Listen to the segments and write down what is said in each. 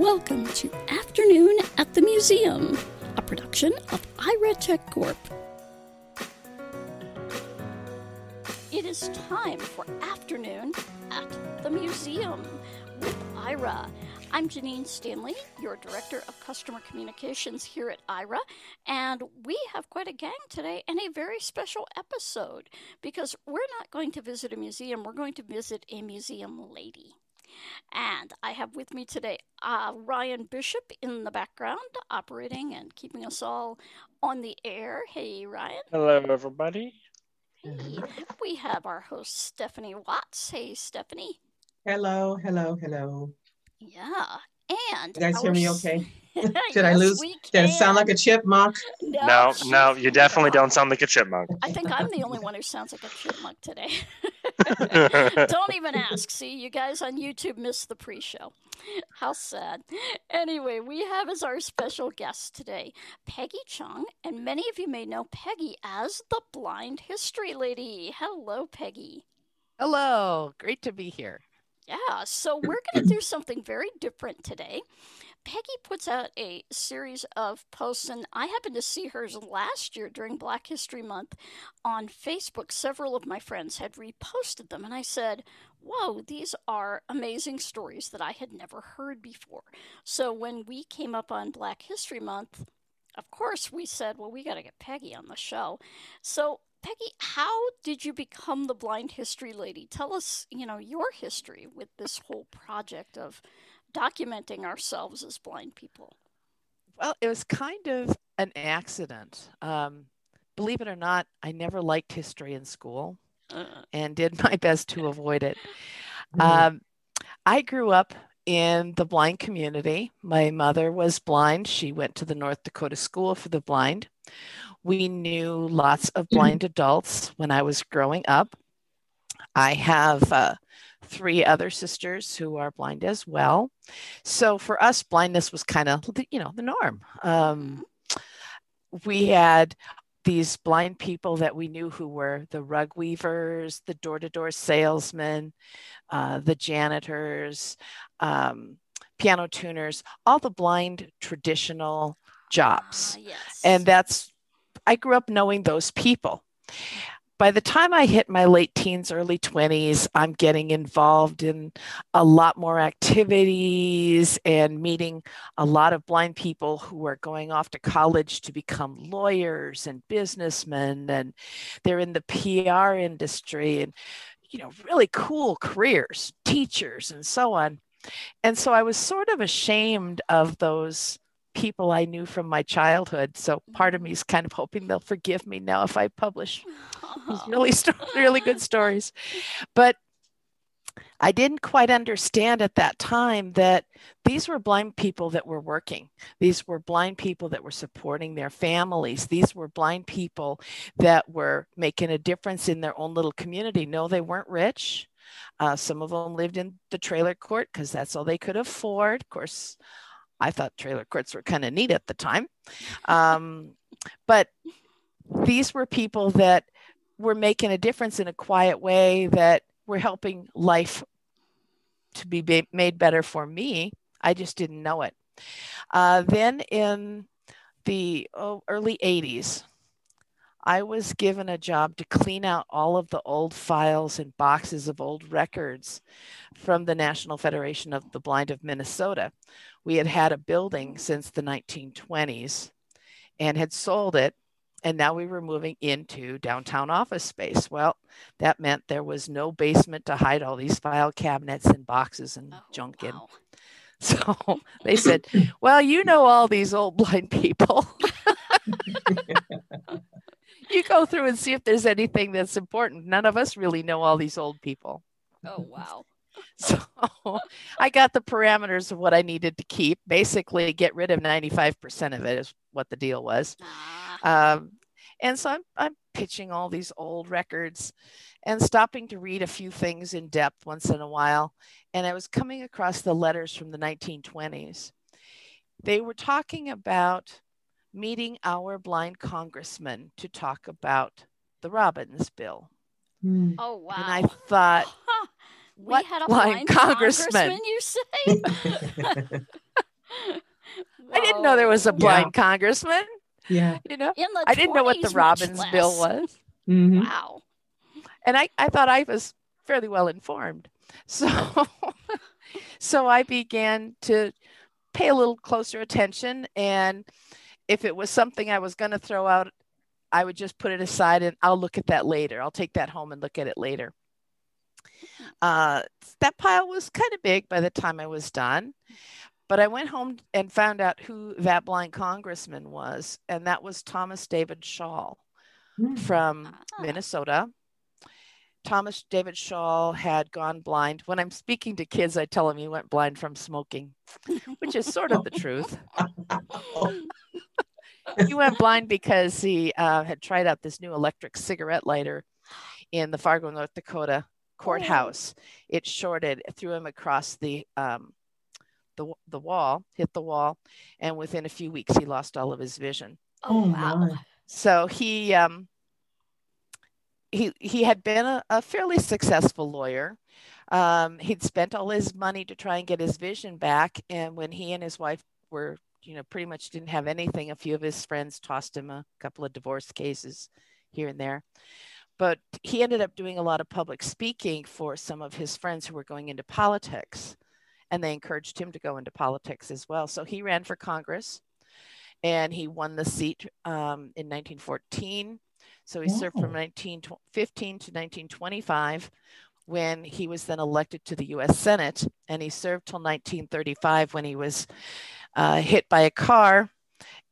Welcome to Afternoon at the Museum, a production of Aira Tech Corp. It is time for Afternoon at the Museum with Aira. I'm Janine Stanley, your Director of Customer Communications here at Aira, and we have quite a gang today and a very special episode because we're not going to visit a museum, we're going to visit a museum lady. And I have with me today uh, Ryan Bishop in the background, operating and keeping us all on the air. Hey, Ryan. Hello, everybody. Hey. We have our host, Stephanie Watts. Hey, Stephanie. Hello, hello, hello. Yeah. And You guys our hear me okay? Did I lose? we Did it sound like a chipmunk? No, no, you definitely don't sound like a chipmunk. I think I'm the only one who sounds like a chipmunk today. Don't even ask. See, you guys on YouTube missed the pre show. How sad. Anyway, we have as our special guest today Peggy Chong, and many of you may know Peggy as the Blind History Lady. Hello, Peggy. Hello, great to be here. Yeah, so we're going to do something very different today. Peggy puts out a series of posts, and I happened to see hers last year during Black History Month on Facebook. Several of my friends had reposted them, and I said, Whoa, these are amazing stories that I had never heard before. So when we came up on Black History Month, of course, we said, Well, we got to get Peggy on the show. So, Peggy, how did you become the blind history lady? Tell us, you know, your history with this whole project of documenting ourselves as blind people. Well, it was kind of an accident. Um, believe it or not, I never liked history in school Uh, and did my best to avoid it. Mm. Um, I grew up in the blind community. My mother was blind. She went to the North Dakota School for the Blind. We knew lots of blind adults when I was growing up. I have uh, three other sisters who are blind as well. So for us, blindness was kind of, you know, the norm. Um, we had these blind people that we knew who were the rug weavers, the door to door salesmen, uh, the janitors, um, piano tuners, all the blind traditional jobs. ah, yes. And that's, I grew up knowing those people. By the time I hit my late teens, early 20s, I'm getting involved in a lot more activities and meeting a lot of blind people who are going off to college to become lawyers and businessmen. And they're in the PR industry and, you know, really cool careers, teachers, and so on. And so I was sort of ashamed of those people I knew from my childhood. So part of me is kind of hoping they'll forgive me now if I publish these really, really good stories. But I didn't quite understand at that time that these were blind people that were working. These were blind people that were supporting their families. These were blind people that were making a difference in their own little community. No, they weren't rich. Uh, some of them lived in the trailer court because that's all they could afford. Of course, I thought trailer courts were kind of neat at the time. Um, but these were people that were making a difference in a quiet way that were helping life to be made better for me. I just didn't know it. Uh, then in the oh, early 80s, I was given a job to clean out all of the old files and boxes of old records from the National Federation of the Blind of Minnesota. We had had a building since the 1920s and had sold it and now we were moving into downtown office space. Well, that meant there was no basement to hide all these file cabinets and boxes and Oh, junk in. So they said, Well, you know all these old blind people. you go through and see if there's anything that's important. None of us really know all these old people. Oh, wow. So I got the parameters of what I needed to keep. Basically, get rid of 95% of it is what the deal was. Ah, Um, and so I'm, I'm pitching all these old records and stopping to read a few things in depth once in a while. And I was coming across the letters from the 1920s. They were talking about meeting our blind congressman to talk about the Robbins bill. Hmm. oh, wow. And I thought, Huh. We what had a blind blind congressman, congressman? you say? I didn't know there was a Whoa. blind congressman. Yeah. You know, I didn't know what the Robbins bill less. was. Mhm. Wow. and I, I thought I was fairly well informed. So, so I began to pay a little closer attention. And if it was something I was going to throw out, I would just put it aside and I'll look at that later. I'll take that home and look at it later. Uh, that pile was kind of big by the time I was done. But I went home and found out who that blind congressman was, and that was Thomas David Schall Mm. from Ah. Minnesota. Thomas David Schall had gone blind. When I'm speaking to kids, I tell them he went blind from smoking, which is sort of the truth. Oh, He went blind because he uh, had tried out this new electric cigarette lighter in the Fargo, North Dakota courthouse. It shorted, threw him across the um, the the wall, hit the wall, and within a few weeks he lost all of his vision. Oh, Oh, wow. my. So he um, he he had been a, a fairly successful lawyer. Um, he'd spent all his money to try and get his vision back, and when he and his wife were, you know, pretty much didn't have anything, a few of his friends tossed him a couple of divorce cases here and there. But he ended up doing a lot of public speaking for some of his friends who were going into politics, and they encouraged him to go into politics as well. So he ran for Congress and he won the seat um, in 1914. So he served from 1915 to 1925 when he was then elected to the US Senate. And he served till 1935 when he was uh, hit by a car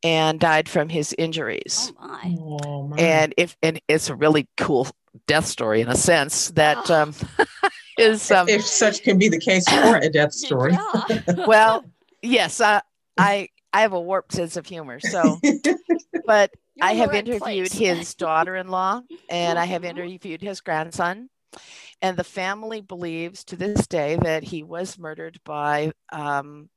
and died from his injuries. Oh, my. Oh, my. And if and it's a really cool death story in a sense that Ah. um, is um, if such can be the case for a death story. Yeah. well, yes, uh, I I have a warped sense of humor. So, but You're I have interviewed place. his daughter-in-law and I have Mhm. interviewed his grandson. And the family believes to this day that he was murdered by um,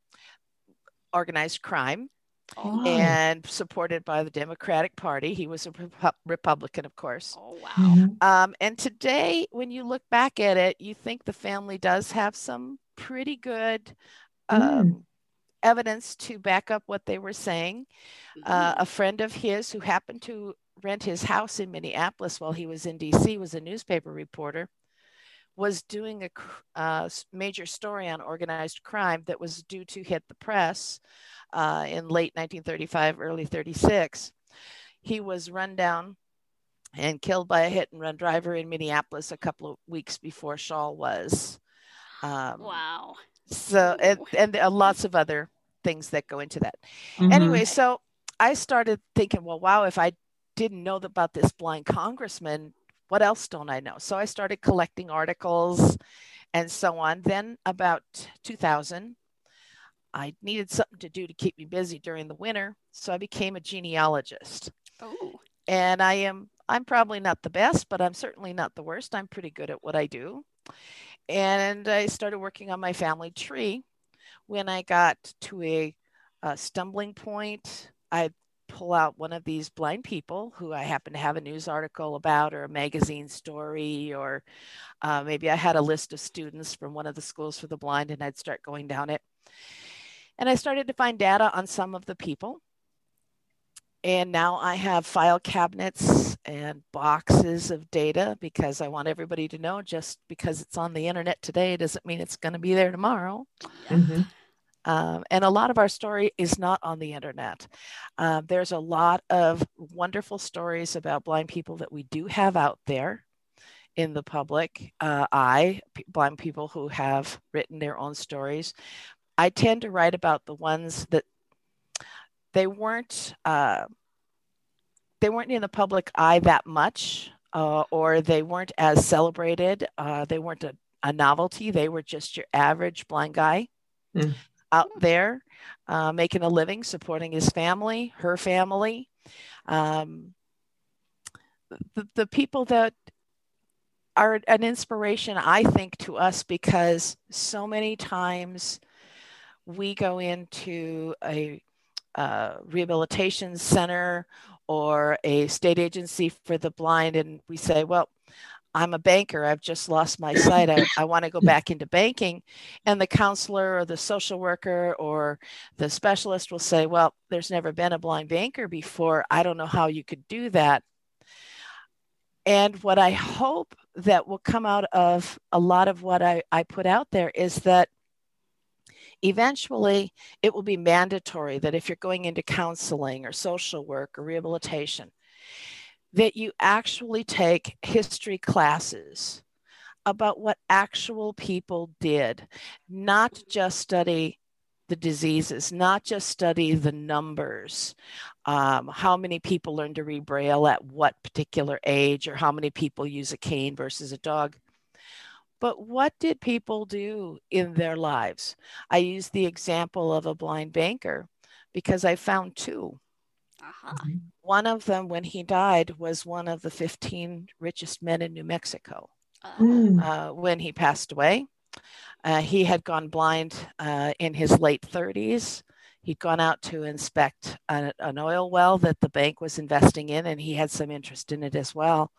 organized crime Oh, and supported by the Democratic Party. He was a Repu- Republican, of course. oh, wow. Mhm. Um, and today, when you look back at it, you think the family does have some pretty good um, Mm. evidence to back up what they were saying. Uh, Mm-hmm. a friend of his who happened to rent his house in Minneapolis while he was in DC was a newspaper reporter. Was doing a uh, major story on organized crime that was due to hit the press uh, in late 1935, early 36. He was run down and killed by a hit and run driver in Minneapolis a couple of weeks before Schall was. Um, Wow. So, and, and there are lots of other things that go into that. Mhm. Anyway, so I started thinking, well, wow, if I didn't know about this blind congressman, what else don't I know? So I started collecting articles and so on. Then, about 2000, I needed something to do to keep me busy during the winter. So I became a genealogist. Oh, And I am, I'm probably not the best, but I'm certainly not the worst. I'm pretty good at what I do. And I started working on my family tree. When I got to a, a stumbling point, I pull out one of these blind people who I happen to have a news article about or a magazine story, or uh, maybe I had a list of students from one of the schools for the blind and I'd start going down it. And I started to find data on some of the people. And now I have file cabinets and boxes of data because I want everybody to know just because it's on the internet today doesn't mean it's going to be there tomorrow. Mhm. Um, and a lot of our story is not on the internet. Uh, there's a lot of wonderful stories about blind people that we do have out there in the public uh, eye, blind people who have written their own stories. I tend to write about the ones that they weren't uh, they weren't in the public eye that much, uh, or they weren't as celebrated. Uh, they weren't a, a novelty. They were just your average blind guy Mm. Out there uh, making a living, supporting his family, her family. Um, the, the people that are an inspiration, I think, to us because so many times we go into a uh, rehabilitation center or a state agency for the blind and we say, well, I'm a banker. I've just lost my sight. I, I want to go back into banking. And the counselor or the social worker or the specialist will say, Well, there's never been a blind banker before. I don't know how you could do that. And what I hope that will come out of a lot of what I, I put out there is that eventually it will be mandatory that if you're going into counseling or social work or rehabilitation, that you actually take history classes about what actual people did, not just study the diseases, not just study the numbers, um, how many people learn to read Braille at what particular age, or how many people use a cane versus a dog. But what did people do in their lives? I use the example of a blind banker because I found two. Uh-huh. One of them, when he died, was one of the 15 richest men in New Mexico. Uh-huh. Uh, when he passed away, uh, he had gone blind uh, in his late 30s. He'd gone out to inspect an, an oil well that the bank was investing in, and he had some interest in it as well.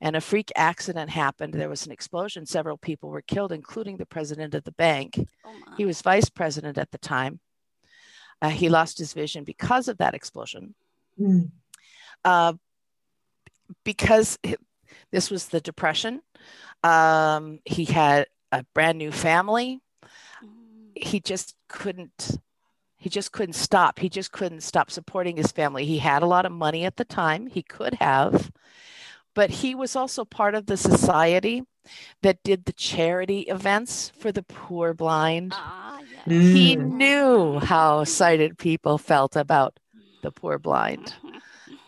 And a freak accident happened. There was an explosion. Several people were killed, including the president of the bank. Oh. He was vice president at the time. Uh, he lost his vision because of that explosion. Mm. Uh, because this was the depression, um, he had a brand new family. Mm. He just couldn't. He just couldn't stop. He just couldn't stop supporting his family. He had a lot of money at the time. He could have, but he was also part of the society that did the charity events for the poor blind. Ah, yes. He Mm. knew how sighted people felt about the poor blind.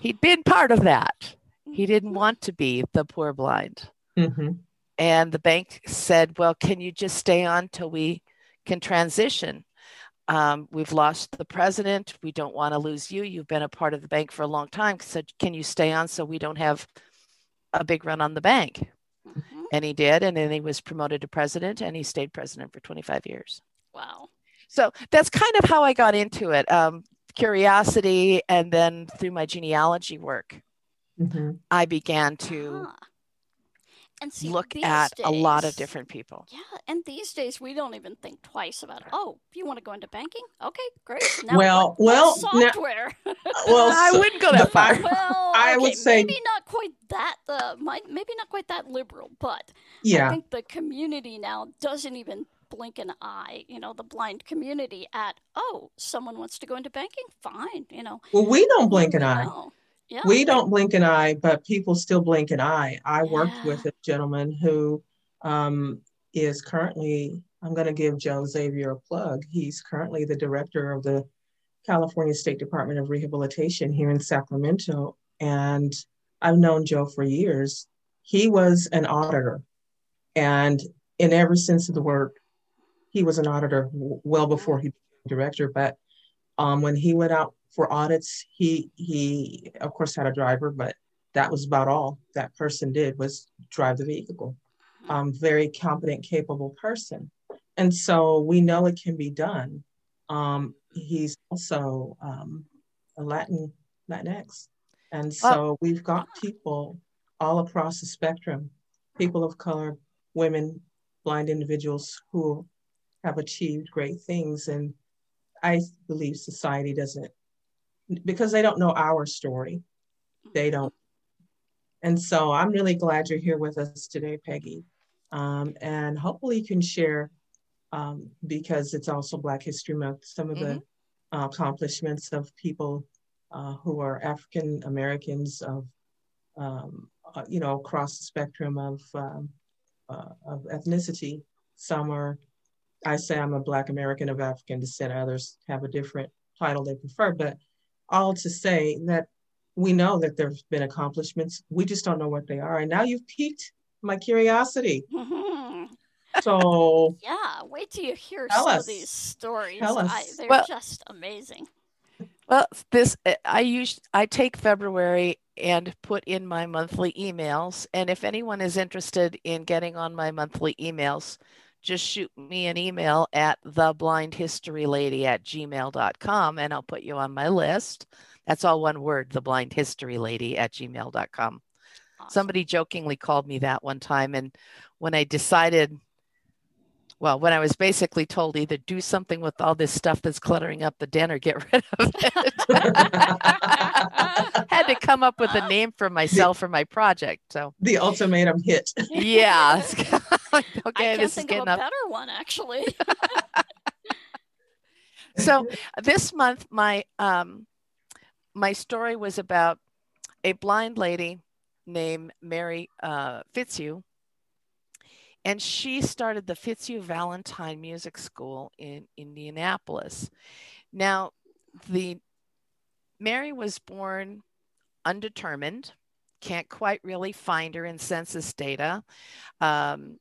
He'd been part of that. He didn't want to be the poor blind. Mhm. And the bank said, Well, can you just stay on till we can transition? Um, we've lost the president. We don't want to lose you. You've been a part of the bank for a long time. So, can you stay on so we don't have a big run on the bank? Mhm. And he did. And then he was promoted to president and he stayed president for 25 years. Wow. So that's kind of how I got into it. Um, curiosity, and then through my genealogy work, Mhm. I began to Ah. And see, look these at a lot of different people. Yeah, and these days we don't even think twice about. Oh, you want to go into banking? Okay, great. Now Well, what- what well, now- software. Well, I wouldn't go that far. I- well, I would say- maybe not quite that. Uh, might maybe not quite that liberal, but I think the community now doesn't even blink an eye. You know, the blind community at oh, someone wants to go into banking. Fine. You know, Well, we don't blink an eye. know. Yeah. We don't blink an eye, but people still blink an eye. I worked with a gentleman who um, is currently, I'm going to give Joe Xavier a plug. He's currently the director of the California State Department of Rehabilitation here in Sacramento. And I've known Joe for years. He was an auditor. And in every sense of the word, he was an auditor well before he became director. But um, when he went out for audits, he he of course had a driver, but that was about all that person did was drive the vehicle. Um, very competent, capable person, and so we know it can be done. Um, he's also um, a Latin Latinx, and so we've got people all across the spectrum, people of color, women, blind individuals who have achieved great things, and I believe society doesn't because they don't know our story. They don't. And so I'm really glad you're here with us today, Peggy. Um, and hopefully you can share, um, because it's also Black History Month, some of the uh, accomplishments of people uh, who are African Americans of, um, uh, you know, across the spectrum of, um, uh, of ethnicity. Some are, I say I'm a Black American of African descent, others have a different title they prefer, but all to say that we know that there's been accomplishments. We just don't know what they are. And now you've piqued my curiosity. So Yeah, wait till you hear Tell some us. of these stories. Tell I, they're Well- just amazing. Well, this I use I take February and put in my monthly emails. And if anyone is interested in getting on my monthly emails, just shoot me an email at theblindhistorylady at gmail.com and I'll put you on my list. That's all one word, the blind history lady at gmail.com. Awesome. Somebody jokingly called me that one time. And when I decided, well, when I was basically told either do something with all this stuff that's cluttering up the den or get rid of it, had to come up with a name for myself for my project. So the ultimatum hit. yeah. I okay, can't this is think getting of a up. better one actually. So this month, my um, my story was about a blind lady named Mary uh, Fitzhugh, and she started the Fitzhugh Valentine Music School in Indianapolis. Now, the Mary was born undetermined. Can't quite really find her in census data. Um,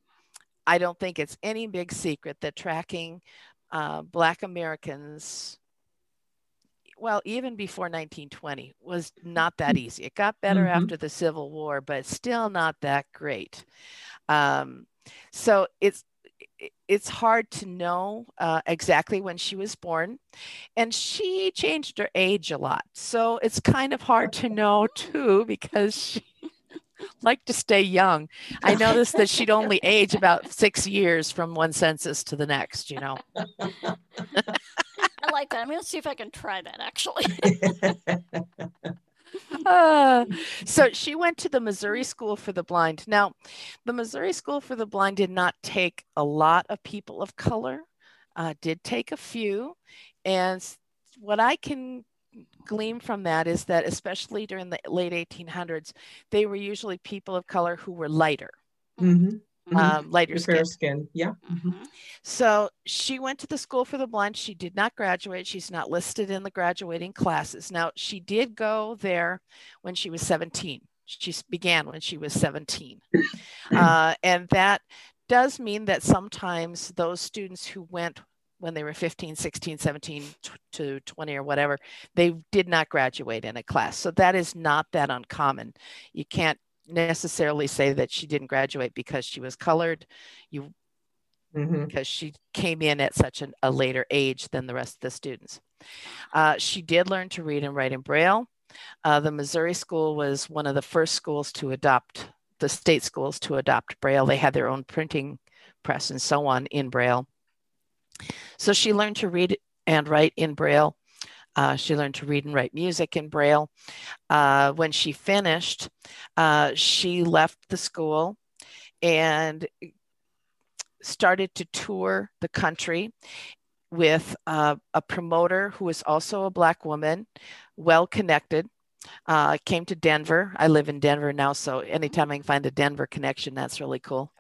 I don't think it's any big secret that tracking uh, Black Americans, well, even before 1920, was not that easy. It got better Mhm. after the Civil War, but still not that great. Um, so it's it's hard to know uh, exactly when she was born, and she changed her age a lot. So it's kind of hard to know too because she liked to stay young. I noticed that she'd only age about six years from one census to the next. You know. I like that. I'm gonna see if I can try that actually. Uh, so she went to the Missouri School for the Blind. Now, the Missouri School for the Blind did not take a lot of people of color, uh, did take a few. And what I can glean from that is that, especially during the late 1800s, they were usually people of color who were lighter, Mhm, mhm. um, lighter Your fair skinned. skin. Yeah. mhm. Mhm. So she went to the school for the blind. She did not graduate. She's not listed in the graduating classes. Now, she did go there when she was 17. She began when she was 17. Uh, and that does mean that sometimes those students who went when they were 15, 16, 17 tw- to 20 or whatever, they did not graduate in a class. So that is not that uncommon. You can't necessarily say that she didn't graduate because she was colored. You Mhm. because she came in at such an, a later age than the rest of the students. Uh, she did learn to read and write in Braille. Uh, the Missouri school was one of the first schools to adopt, the state schools to adopt Braille. They had their own printing press and so on in Braille. So she learned to read and write in Braille. Uh, she learned to read and write music in Braille. Uh, when she finished, uh, she left the school and started to tour the country with uh, a promoter who was also a Black woman, well connected. Uh, came to Denver. I live in Denver now, so anytime I can find a Denver connection, that's really cool.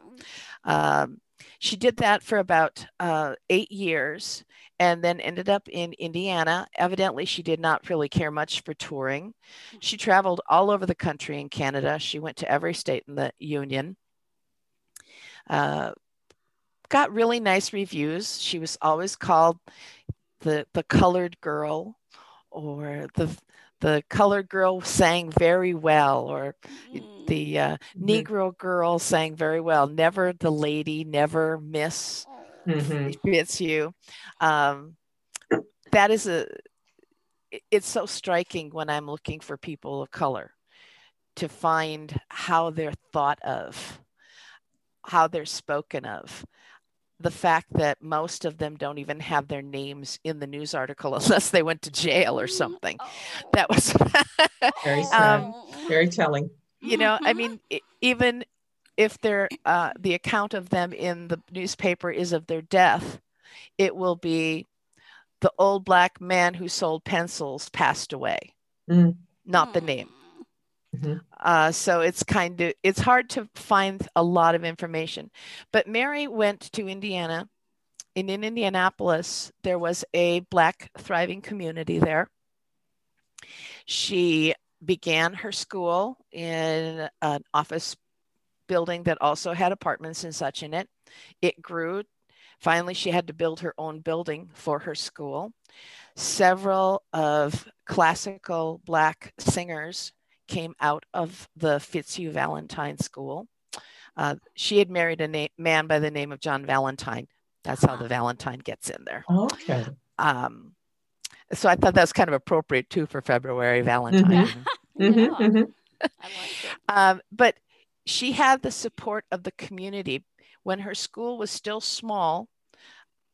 Um, she did that for about uh, eight years and then ended up in Indiana. Evidently, she did not really care much for touring. She traveled all over the country in Canada. She went to every state in the Union. Uh, got really nice reviews. She was always called the the colored girl, or the the colored girl sang very well, or Mm. the uh. Negro girl sang very well. Never the lady, never Miss Oh. Mhm. Fitzhugh. Um, that is a. It's so striking when I'm looking for people of color to find how they're thought of, how they're spoken of. The fact that most of them don't even have their names in the news article unless they went to jail or something. Oh. That was, Very sad. Um, Very telling. you know, I Mhm. mean, even if they're, uh, the account of them in the newspaper is of their death, it will be the old black man who sold pencils passed away, Mm. not the Mm. name. Mhm. Uh, so it's kind of it's hard to find a lot of information. But Mary went to Indiana. And in Indianapolis, there was a black thriving community there. She began her school in an office building that also had apartments and such in it. It grew. Finally, she had to build her own building for her school. Several of classical black singers came out of the Fitzhugh Valentine School. Uh, she had married a na- man by the name of John Valentine. That's how the Valentine gets in there. Okay. Um, so I thought that was kind of appropriate too for February Valentine. Mhm. Yeah. Mhm, mhm. like it. Um, but she had the support of the community. When her school was still small,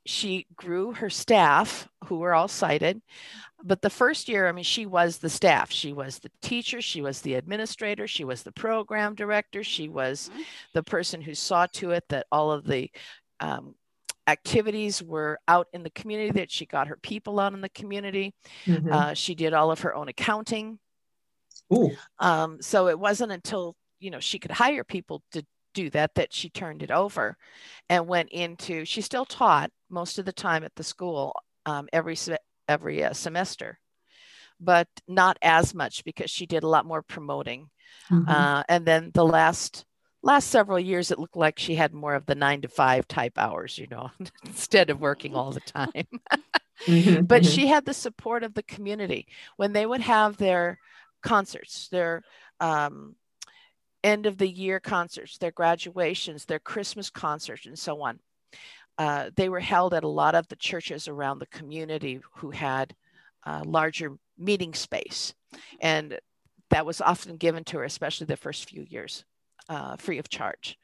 she grew her staff, who were all sighted. But the first year, I mean, she was the staff. She was the teacher, she was the administrator, she was the program director, she was Mhm. the person who saw to it that all of the um, activities were out in the community, that she got her people out in the community. Mhm. Uh, she did all of her own accounting. Ooh. Um, so it wasn't until you know she could hire people to do that that she turned it over and went into. She still taught most of the time at the school um, every every uh, semester, but not as much because she did a lot more promoting. Mhm. Uh, and then the last last several years, it looked like she had more of the nine to five type hours, you know, instead of working all the time Mhm, but mhm. she had the support of the community when they would have their concerts their um, end of the year concerts their graduations their christmas concerts and so on. Uh, they were held at a lot of the churches around the community who had uh, larger meeting space. And that was often given to her especially the first few years uh, free of charge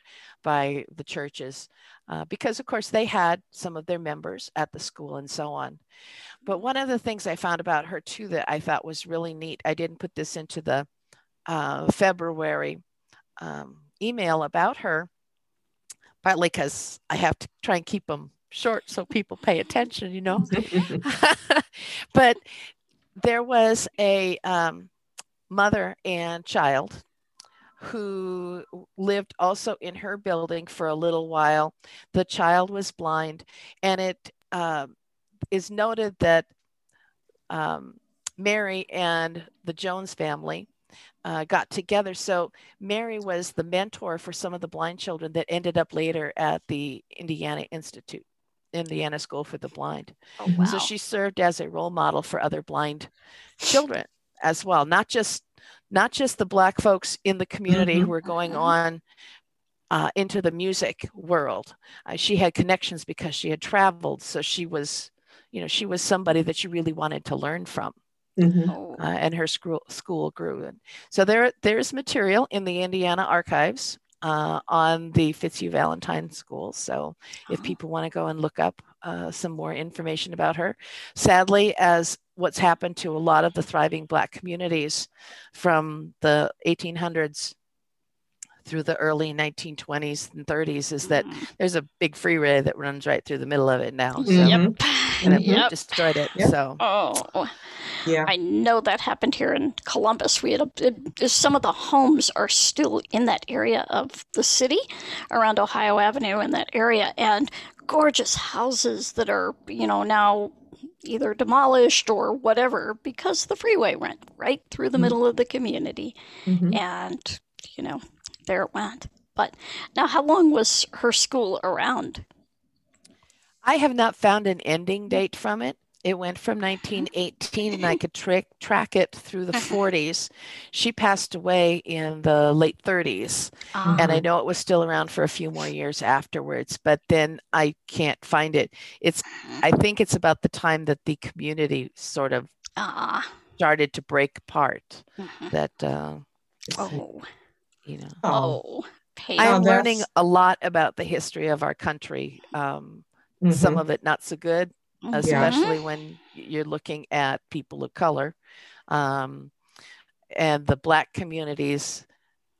by the churches uh, because of course they had some of their members at the school and so on. But one of the things I found about her too that I thought was really neat, I didn't put this into the uh, February um, email about her, partly because I have to try and keep them short so people pay attention, you know. but there was a um, mother and child who lived also in her building for a little while. The child was blind, and it um, is noted that um, Mary and the Jones family uh, got together. So Mary was the mentor for some of the blind children that ended up later at the Indiana Institute, Indiana School for the Blind. Oh, wow. So she served as a role model for other blind children as well, not just not just the black folks in the community Mhm. who were going Mhm. on uh, into the music world. Uh, she had connections because she had traveled, so she was, you know, she was somebody that you really wanted to learn from. Mhm. Oh, Uh, and her school school grew. And so there there's material in the Indiana archives uh, on the Fitzhugh Valentine School. So if Oh. people want to go and look up uh, some more information about her. Sadly, as what's happened to a lot of the thriving Black communities from the 1800s through the early 1920s and 30s, is that Mhm. there's a big freeway that runs right through the middle of it now. So. Yep. And it Yep. destroyed it. Yep. So, Oh, Yeah. I know that happened here in Columbus. We had a, it- some of the homes are still in that area of the city around Ohio Avenue in that area, and gorgeous houses that are, you know, now either demolished or whatever because the freeway went right through the Mhm. middle of the community. Mhm. And, you know, there it went. But now, how long was her school around? I have not found an ending date from it. It went from 1918, and I could tra- track it through the 40s. She passed away in the late 30s, and I know it was still around for a few more years afterwards. But then I can't find it. It's I think it's about the time that the community sort of Ah. started to break apart. mhm. That uh, Oh. you know, Oh. I am Oh, learning a lot about the history of our country. Um, Mhm. Some of it not so good. Mhm. especially when you're looking at people of color um, and the black communities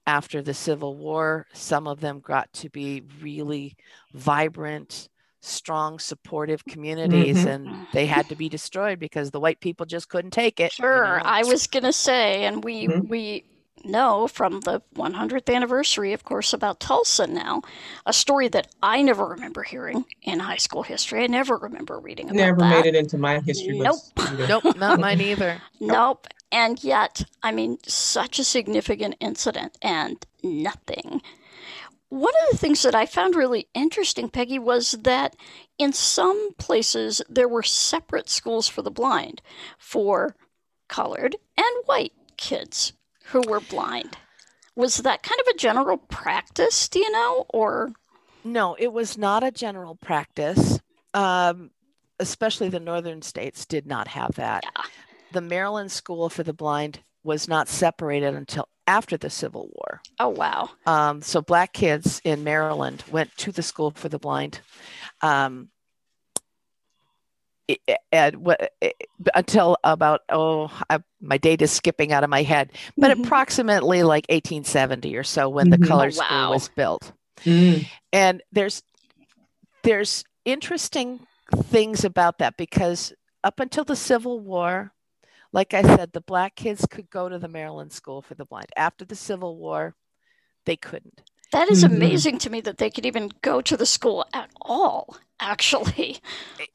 after the civil war some of them got to be really vibrant strong supportive communities Mhm. and they had to be destroyed because the white people just couldn't take it you Sure, know. I was gonna say, and we Mhm. we know from the 100th anniversary, of course, about Tulsa now, a story that I never remember hearing in high school history. I never remember reading about Never that. made it into my history books. Nope. nope not mine either Nope. And yet, I mean, such a significant incident and nothing. One of the things that I found really interesting, Peggy, was that in some places there were separate schools for the blind for colored and white kids who were blind. Was that kind of a general practice, do you know? Or, No, it was not a general practice. Um, especially the northern states did not have that. Yeah. The Maryland School for the Blind was not separated until after the Civil War. Oh, wow. Um, so black kids in Maryland went to the School for the Blind. Um, and what, until about oh I, my date is skipping out of my head but mm-hmm. approximately like 1870 or so when mm-hmm. the colored oh, wow. school was built mm. and there's there's interesting things about that because up until the civil war like i said the black kids could go to the maryland school for the blind after the civil war they couldn't that is mm-hmm. amazing to me that they could even go to the school at all. Actually,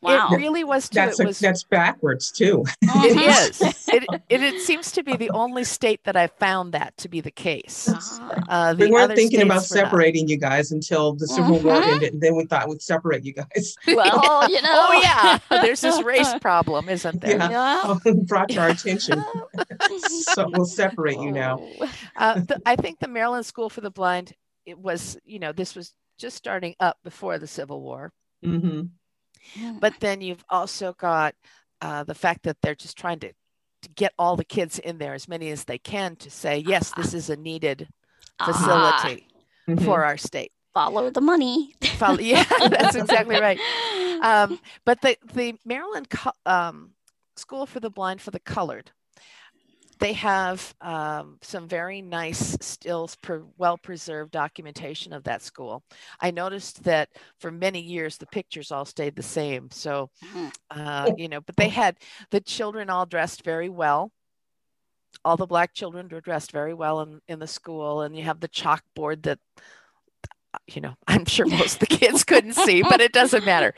wow, it really was. Too. That's it was, that's backwards too. it is. It, it, it seems to be the only state that I found that to be the case. Uh-huh. Uh, we weren't thinking about separating not. you guys until the Civil mm-hmm. War ended, and then we thought we'd separate you guys. Well, you know, oh yeah, there's this race problem, isn't there? Yeah, yeah. brought to our attention. so we'll separate you now. Uh, the, I think the Maryland School for the Blind it was, you know, this was just starting up before the Civil War. Mm-hmm. But then you've also got uh, the fact that they're just trying to, to get all the kids in there, as many as they can, to say, yes, this is a needed facility uh-huh. for our state. Follow the money. Follow, yeah, that's exactly right. Um, but the, the Maryland um, School for the Blind for the Colored they have um, some very nice stills per well preserved documentation of that school. I noticed that for many years the pictures all stayed the same. So mm-hmm. uh, you know but they had the children all dressed very well. All the black children were dressed very well in, in the school and you have the chalkboard that you know i'm sure most of the kids couldn't see but it doesn't matter.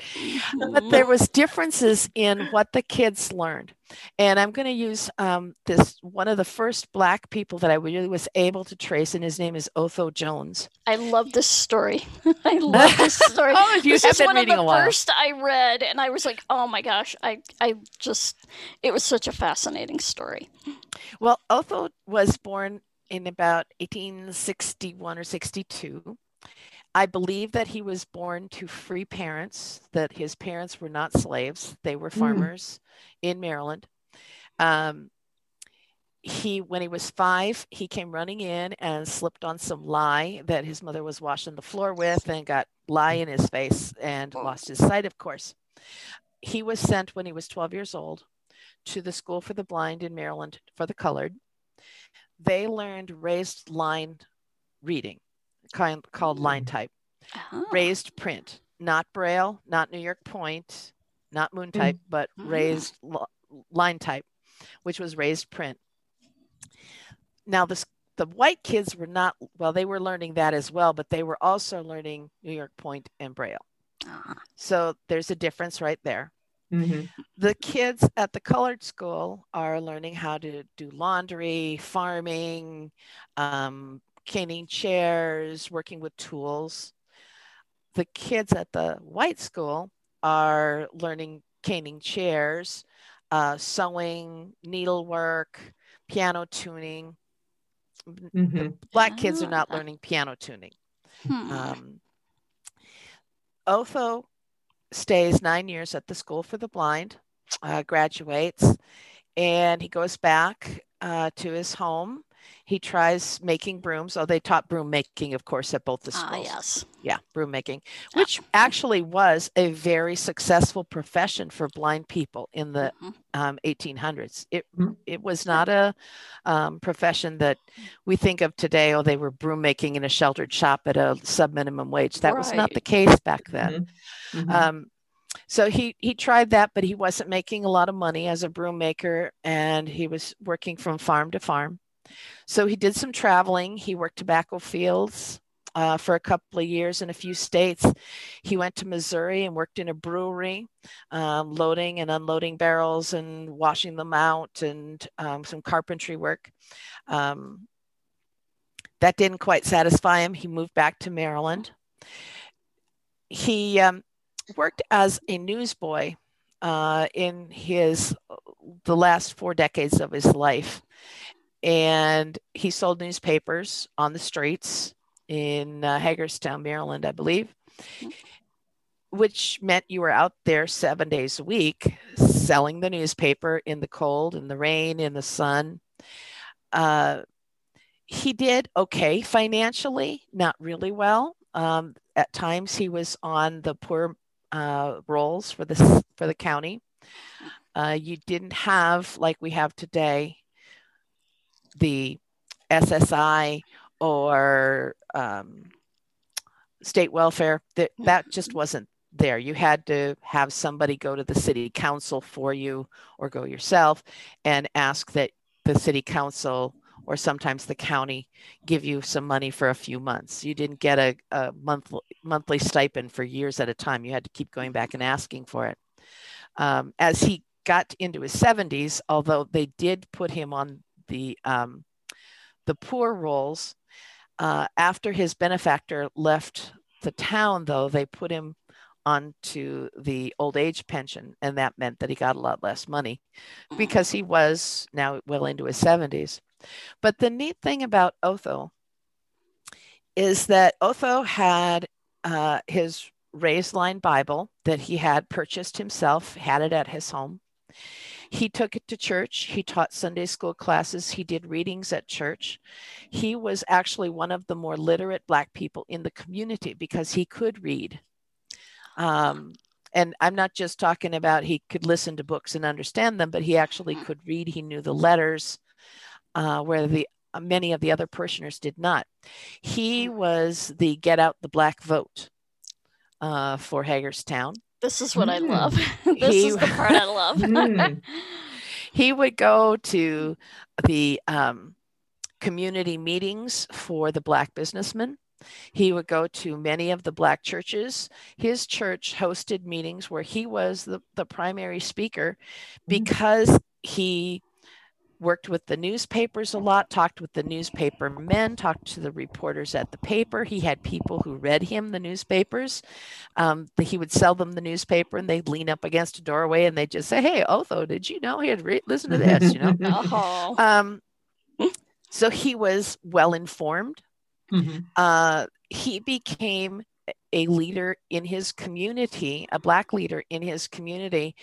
But there was differences in what the kids learned. And i'm going to use um, this one of the first black people that i really was able to trace and his name is otho jones. I love this story. I love this story. Oh, you this have is been one reading of the a while. first i read and i was like oh my gosh i i just it was such a fascinating story. Well otho was born in about 1861 or 62 I believe that he was born to free parents, that his parents were not slaves, they were hmm. farmers mm. in Maryland. Um, he, when he was five, he came running in and slipped on some lye that his mother was washing the floor with and got lye in his face and lost his sight, of course. He was sent when he was 12 years old to the School for the Blind in Maryland for the colored. They learned raised line reading kind called line mm. type. Oh. Raised print, not braille, not New York Point, not moon mm. type, mm. but raised line type, which was raised print. Now this the white kids were not well they were learning that as well but they were also learning new york point and braille uh-huh. so there's a difference right there mm-hmm. the kids at the colored school are learning how to do laundry farming um, caning chairs, working with tools. The kids at the white school are learning caning chairs, uh, sewing, needlework, piano tuning. Mm-hmm. The black kids are not ah. learning piano tuning. Hmm. Um, Otho stays nine years at the School for the Blind, uh, graduates, and he goes back uh, to his home he tries making brooms. Oh, they taught broom making, of course, at both the ah, schools. Ah, yes. Yeah, broom making, which actually was a very successful profession for blind people in the mm-hmm. um, 1800s. It mm-hmm. it was not a um, profession that we think of today. Oh, they were broom making in a sheltered shop at a sub minimum wage. That right. was not the case back then. Mm-hmm. mm-hmm. Um, so he he tried that but he wasn't making a lot of money as a broom maker and he was working from farm to farm so he did some traveling. He worked tobacco fields uh, for a couple of years in a few states. He went to Missouri and worked in a brewery, um, loading and unloading barrels and washing them out and um, some carpentry work. Um, that didn't quite satisfy him. He moved back to Maryland. He um, worked as a newsboy uh, in his the last four decades of his life and he sold newspapers on the streets in uh, Hagerstown, Maryland, I believe, which meant you were out there seven days a week selling the newspaper in the cold, in the rain, in the sun. Uh, he did okay financially, not really well. Um, at times, he was on the poor uh, rolls for the for the county. Uh, you didn't have like we have today the SSI or um, state welfare. That that just wasn't there. You had to have somebody go to the city council for you or go yourself and ask that the city council or sometimes the county give you some money for a few months. You didn't get a, a monthly monthly stipend for years at a time. You had to keep going back and asking for it. Um, as he got into his 70s, although they did put him on the um, the poor rolls, uh, after his benefactor left the town, though, they put him onto the old age pension, and that meant that he got a lot less money because he was now well into his 70s. But the neat thing about Otho is that Otho had uh, his raised line Bible that he had purchased himself, had it at his home. He took it to church. He taught Sunday school classes. He did readings at church. He was actually one of the more literate Black people in the community because he could read. Um, and I'm not just talking about he could listen to books and understand them, but he actually could read. He knew the letters uh, where the uh, many of the other parishioners did not. He was the get out the black vote uh, for Hagerstown. This is what mm. I love. this he, is the part I love. mm. he would go to the um, community meetings for the black businessmen. He would go to many of the black churches. His church hosted meetings where he was the, the primary speaker because he worked with the newspapers a lot, talked with the newspaper men, talked to the reporters at the paper. He had people who read him the newspapers. Um, he would sell them the newspaper and they'd lean up against a doorway and they'd just say, Hey, Otho, did you know he had re- listen to this? You know? oh. um, so he was well informed. Mm-hmm. Uh, he became a leader in his community, a Black leader in his community,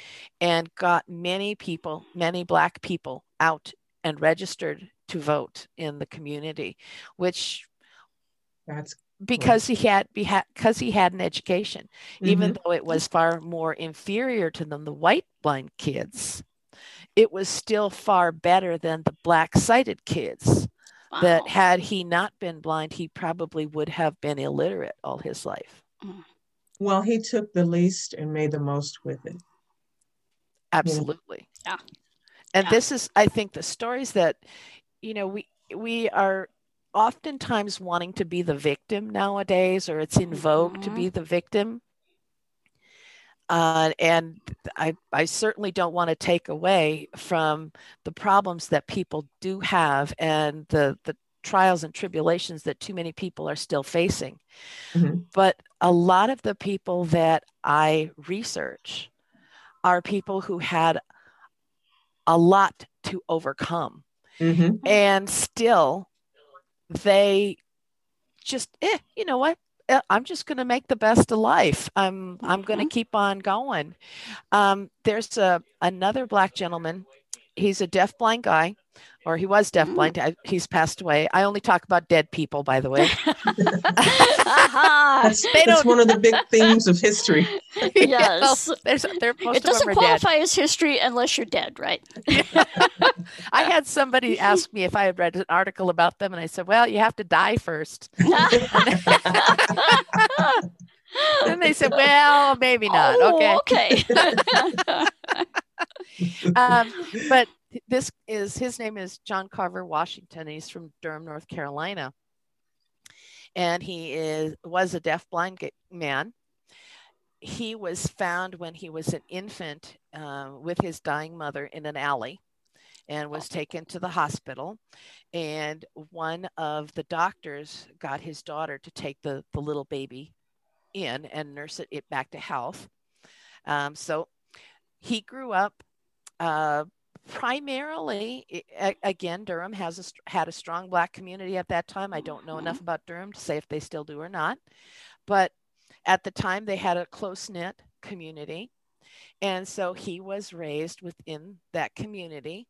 and got many people, many Black people out and registered to vote in the community, which that's because he had because he had an education, mm-hmm. even though it was far more inferior to them, the white blind kids, it was still far better than the black sighted kids wow. that had he not been blind, he probably would have been illiterate all his life. Mm. Well, he took the least and made the most with it. Absolutely. Yeah. And yeah. this is, I think, the stories that, you know, we we are oftentimes wanting to be the victim nowadays, or it's in vogue mm-hmm. to be the victim. Uh, and I, I certainly don't want to take away from the problems that people do have and the, the trials and tribulations that too many people are still facing. Mm-hmm. But a lot of the people that I research are people who had a lot to overcome. Mm-hmm. And still, they just, eh, you know what? Uh, I'm just going to make the best of life. I'm I'm going to mm-hmm. keep on going. Um, there's a another black gentleman. He's a deaf blind guy, or he was deaf blind. Mm. He's passed away. I only talk about dead people, by the way. that's, that's one of the big themes of history. Yes, there's, it doesn't qualify as history unless you're dead, right? I had somebody ask me if I had read an article about them, and I said, "Well, you have to die first. and they said, "Well, maybe not." Oh, okay. Okay. um, but this is his name is John Carver Washington. He's from Durham, North Carolina, and he is was a deaf-blind man. He was found when he was an infant uh, with his dying mother in an alley and was taken to the hospital. And one of the doctors got his daughter to take the, the little baby in and nurse it, it back to health. Um, so he grew up uh, primarily again durham has a, had a strong black community at that time i don't know enough mm-hmm. about durham to say if they still do or not but at the time they had a close-knit community and so he was raised within that community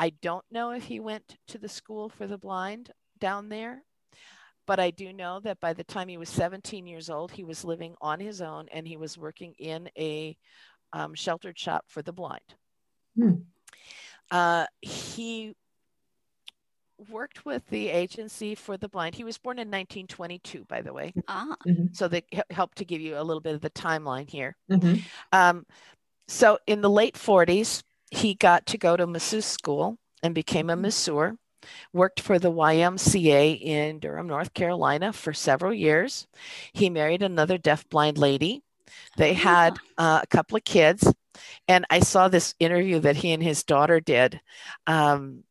i don't know if he went to the school for the blind down there. But I do know that by the time he was 17 years old, he was living on his own and he was working in a um, sheltered shop for the blind. Hmm. Uh, he worked with the agency for the blind. He was born in 1922, by the way. Ah. So they helped to give you a little bit of the timeline here. Mhm. Um, so in the late 40s, he got to go to masseuse school and became a masseur. Worked for the YMCA in Durham, North Carolina for several years. He married another deafblind lady. They had uh, a couple of kids. And I saw this interview that he and his daughter did. Um,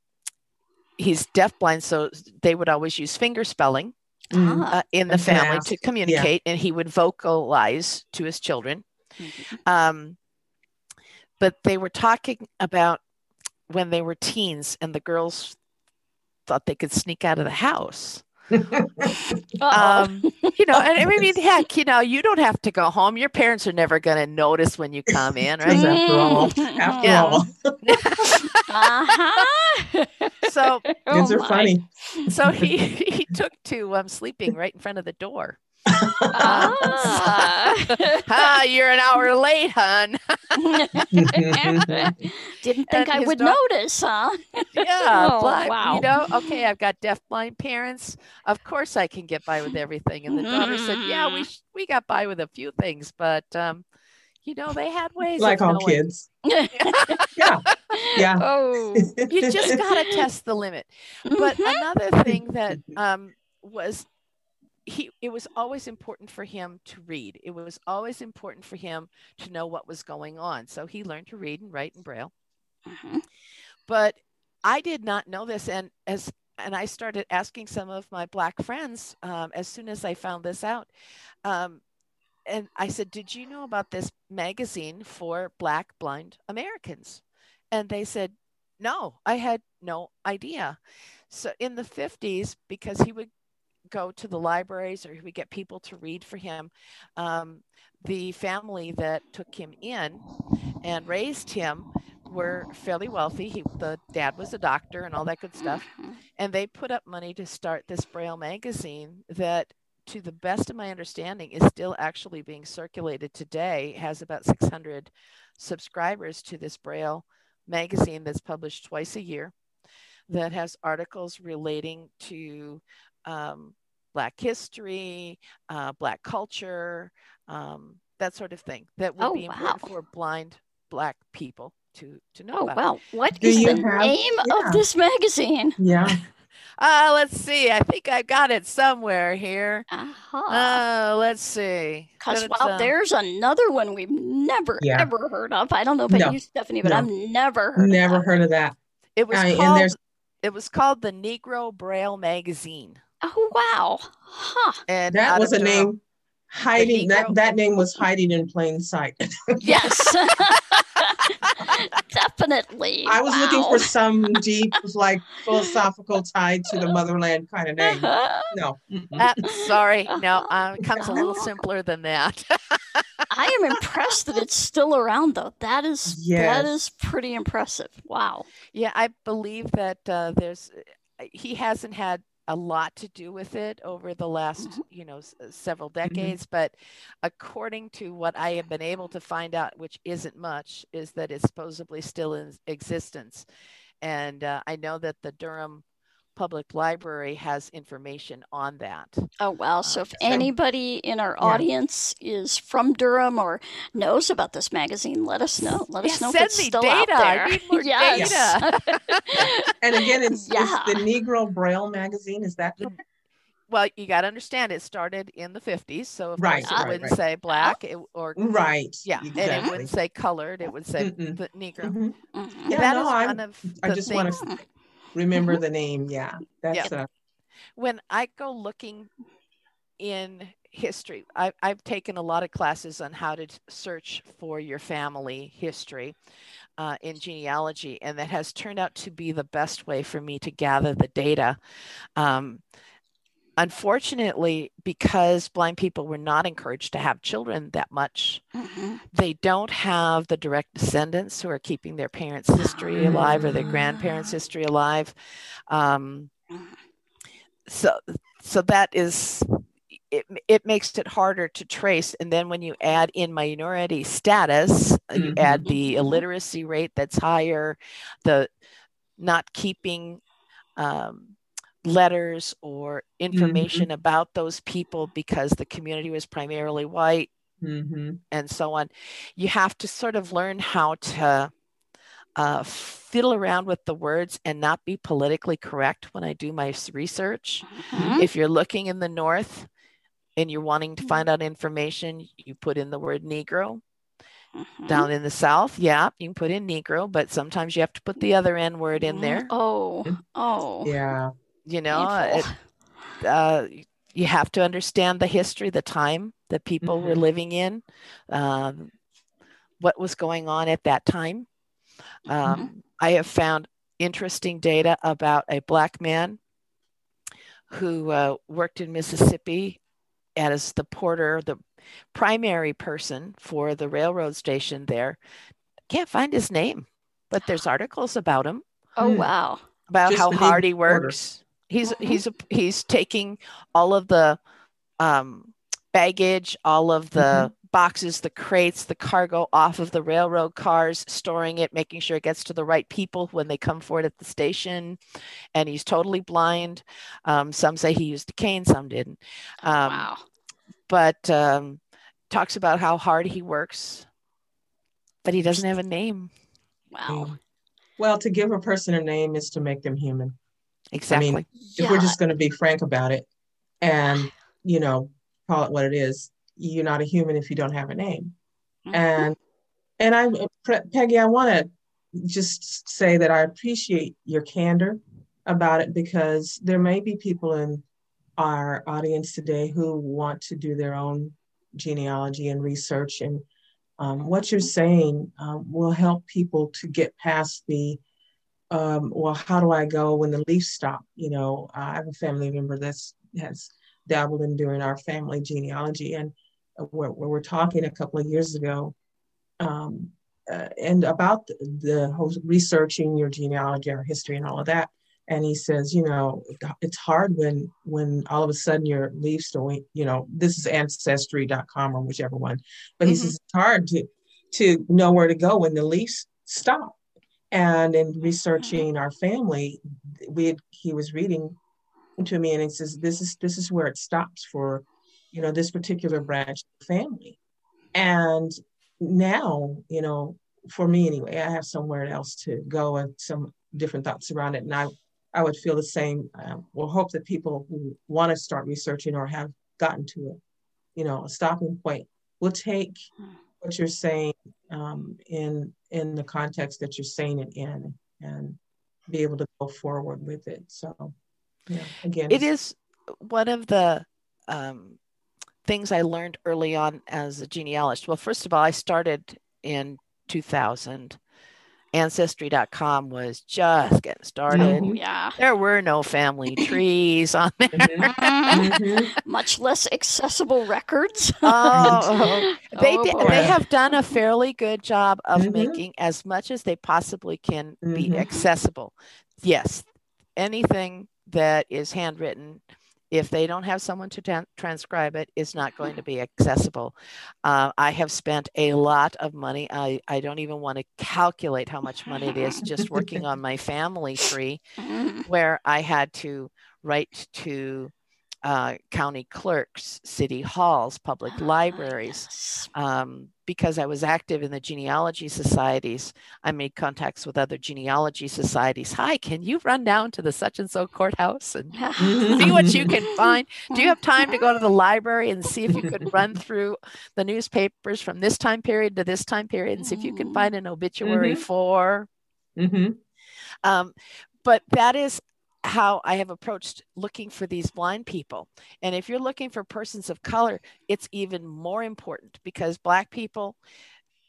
he's deafblind, so they would always use finger spelling Mhm. Ah. uh, in the I was gonna family to yeah. communicate, and he would vocalize to his children. Mhm. Um, but they were talking about when they were teens and the girls thought they could sneak out of the house. Uh-oh. Um, you know, and I mean, heck, you know, you don't have to go home. Your parents are never going to notice when you come in, right? after all, Mhm. after Yeah. all, uh-huh. So, Oh kids are funny. so he he took to um, sleeping right in front of the door. Ah. ah, you're an hour late, hun. Didn't think And I would daugh- notice, huh? yeah, Oh, blind, wow. you know, okay, I've got deaf-blind parents. Of course, I can get by with everything. And the daughter said, "Yeah, we Mhm. sh- we got by with a few things, but um, you know, they had ways like of all knowing. kids. Yeah, yeah. Oh. You just got to test the limit." But another thing that um, was he it was always important for him to read. It was always important for him to know what was going on. So he learned to read and write in braille. Mhm. but I did not know this, and as and I started asking some of my black friends um, as soon as I found this out, um, and I said, "Did you know about this magazine for Black blind Americans?" And they said, "No, I had no idea." So in the fifties, because he would go to the libraries or he would get people to read for him, um, the family that took him in and raised him were fairly wealthy. He, the dad was a doctor and all that good stuff. Mhm. And they put up money to start this Braille magazine that, to the best of my understanding, is still actually being circulated today. It has about 600 subscribers to this Braille magazine that's published twice a year that has articles relating to um, Black history, uh, Black culture, um, that sort of thing that would Oh, be important wow. for blind Black people to, to know Oh about. wow! What Do is the have- name yeah. of this magazine? Yeah. Uh, let's see. I think I got it somewhere here. Aha! Uh, let's see. Because But it's, wow, uh, there's another one we've never Yeah. ever heard of. I don't know about No. you, Stephanie, but No. I've never heard. Never Of that. heard of that. it was and called. there's- It was called the Negro Braille Magazine, Oh wow! Huh? and That was a Durham. name hiding. That that name was hiding in plain sight. Yes. Definitely. I was looking for some deep, like philosophical tie to the motherland kind of name. Uh-huh. No. Uh, sorry, no, uh, it comes a little simpler than that. I am impressed that it's still around, though. That is that Yes. is pretty impressive. Wow. yeah, I believe that uh, there's he hasn't had a lot to do with it over the last Mhm. you know s- several decades but according to what i have been able to find out which isn't much is that it's supposedly still in existence and uh, i know that the durham public library has information on that Oh wow. So Uh, if so- anybody in our Yeah. audience is from Durham or knows about this magazine, let us know. Let us know if it's me still out data. I there. need more yes. data. And again, it's, Yeah. it's the Negro Braille magazine. Is that The- correct? well you got to understand it started in the 50s so of Right, course it right, wouldn't right. say black it, or right? yeah and it wouldn't say colored it would say the negro Mhm. Mhm. Yeah, that no, is I'm- one of I the just wanna- things Remember the name? Yeah, that's uh, when I go looking in history, I, I've taken a lot of classes on how to search for your family history uh, in genealogy, and that has turned out to be the best way for me to gather the data. Um, unfortunately, because blind people were not encouraged to have children that much, Mhm. they don't have the direct descendants who are keeping their parents' history alive or their grandparents' Ah. history alive. Um, Mhm. so so that is it, it makes it harder to trace and then when you add in minority status mm-hmm. you add the illiteracy rate that's higher the not keeping um, letters or information mm-hmm. about those people because the community was primarily white mm-hmm. and so on you have to sort of learn how to uh, fiddle around with the words and not be politically correct when I do my research. Mm-hmm. If you're looking in the North and you're wanting to find out information, you put in the word Negro. Mm-hmm. Down in the South, yeah, you can put in Negro, but sometimes you have to put the other N word in there. Oh, oh, yeah. You know, it, uh, you have to understand the history, the time that people mm-hmm. were living in, um, what was going on at that time. Um, mm-hmm. I have found interesting data about a Black man who uh, worked in Mississippi as the porter, the primary person for the railroad station there. Can't find his name, but there's articles about him. Oh, hmm. wow. About Just how hard he works. Porter. He's mm-hmm. he's he's taking all of the um, baggage, all of the mm-hmm boxes, the crates, the cargo off of the railroad cars, storing it, making sure it gets to the right people when they come for it at the station. And he's totally blind. Um, some say he used a cane, some didn't. Um, wow. But um, talks about how hard he works, but he doesn't have a name. Wow. Well, to give a person a name is to make them human. Exactly. I mean, if we're just going to be frank about it and, you know, call it what it is, you're not a human if you don't have a name. Mm-hmm. And and I Peggy, I want to just say that I appreciate your candor about it because there may be people in our audience today who want to do their own genealogy and research and um, what you're saying um, will help people to get past the um, well how do i go when the leaves stop you know i have a family member that's has dabbled in doing our family genealogy and where, where we're talking a couple of years ago, um, uh, and about the, the whole researching your genealogy, our history, and all of that. And he says, you know, it's hard when when all of a sudden your leaves don't, you know, this is ancestry.com or whichever one, but mm-hmm. he says it's hard to to know where to go when the leaves stop. And in researching our family, we had, he was reading to me and he says this is this is where it stops for you know, this particular branch of the family. And now, you know, for me anyway, I have somewhere else to go and some different thoughts around it. And I, I would feel the same. Um, we'll hope that people who want to start researching or have gotten to a, you know, a stopping point will take what you're saying um, in in the context that you're saying it in and be able to go forward with it. So, yeah, again, it is one of the um, things I learned early on as a genealogist? Well, first of all, I started in 2000. Ancestry.com was just getting started. Mm-hmm. Yeah. There were no family trees on there. Mm-hmm. mm-hmm. Much less accessible records. oh, they, oh, they have done a fairly good job of mm-hmm. making as much as they possibly can be mm-hmm. accessible. Yes, anything that is handwritten if they don't have someone to transcribe it, it's not going to be accessible. Uh, I have spent a lot of money. I, I don't even want to calculate how much money it is just working on my family tree, where I had to write to uh, county clerks, city halls, public ah, libraries. Um, because I was active in the genealogy societies, I made contacts with other genealogy societies. Hi, can you run down to the such and so courthouse and see what you can find? Do you have time to go to the library and see if you could run through the newspapers from this time period to this time period and see if you can find an obituary mm-hmm. for? Mm-hmm. Um, but that is how I have approached looking for these blind people. And if you're looking for persons of color, it's even more important because Black people,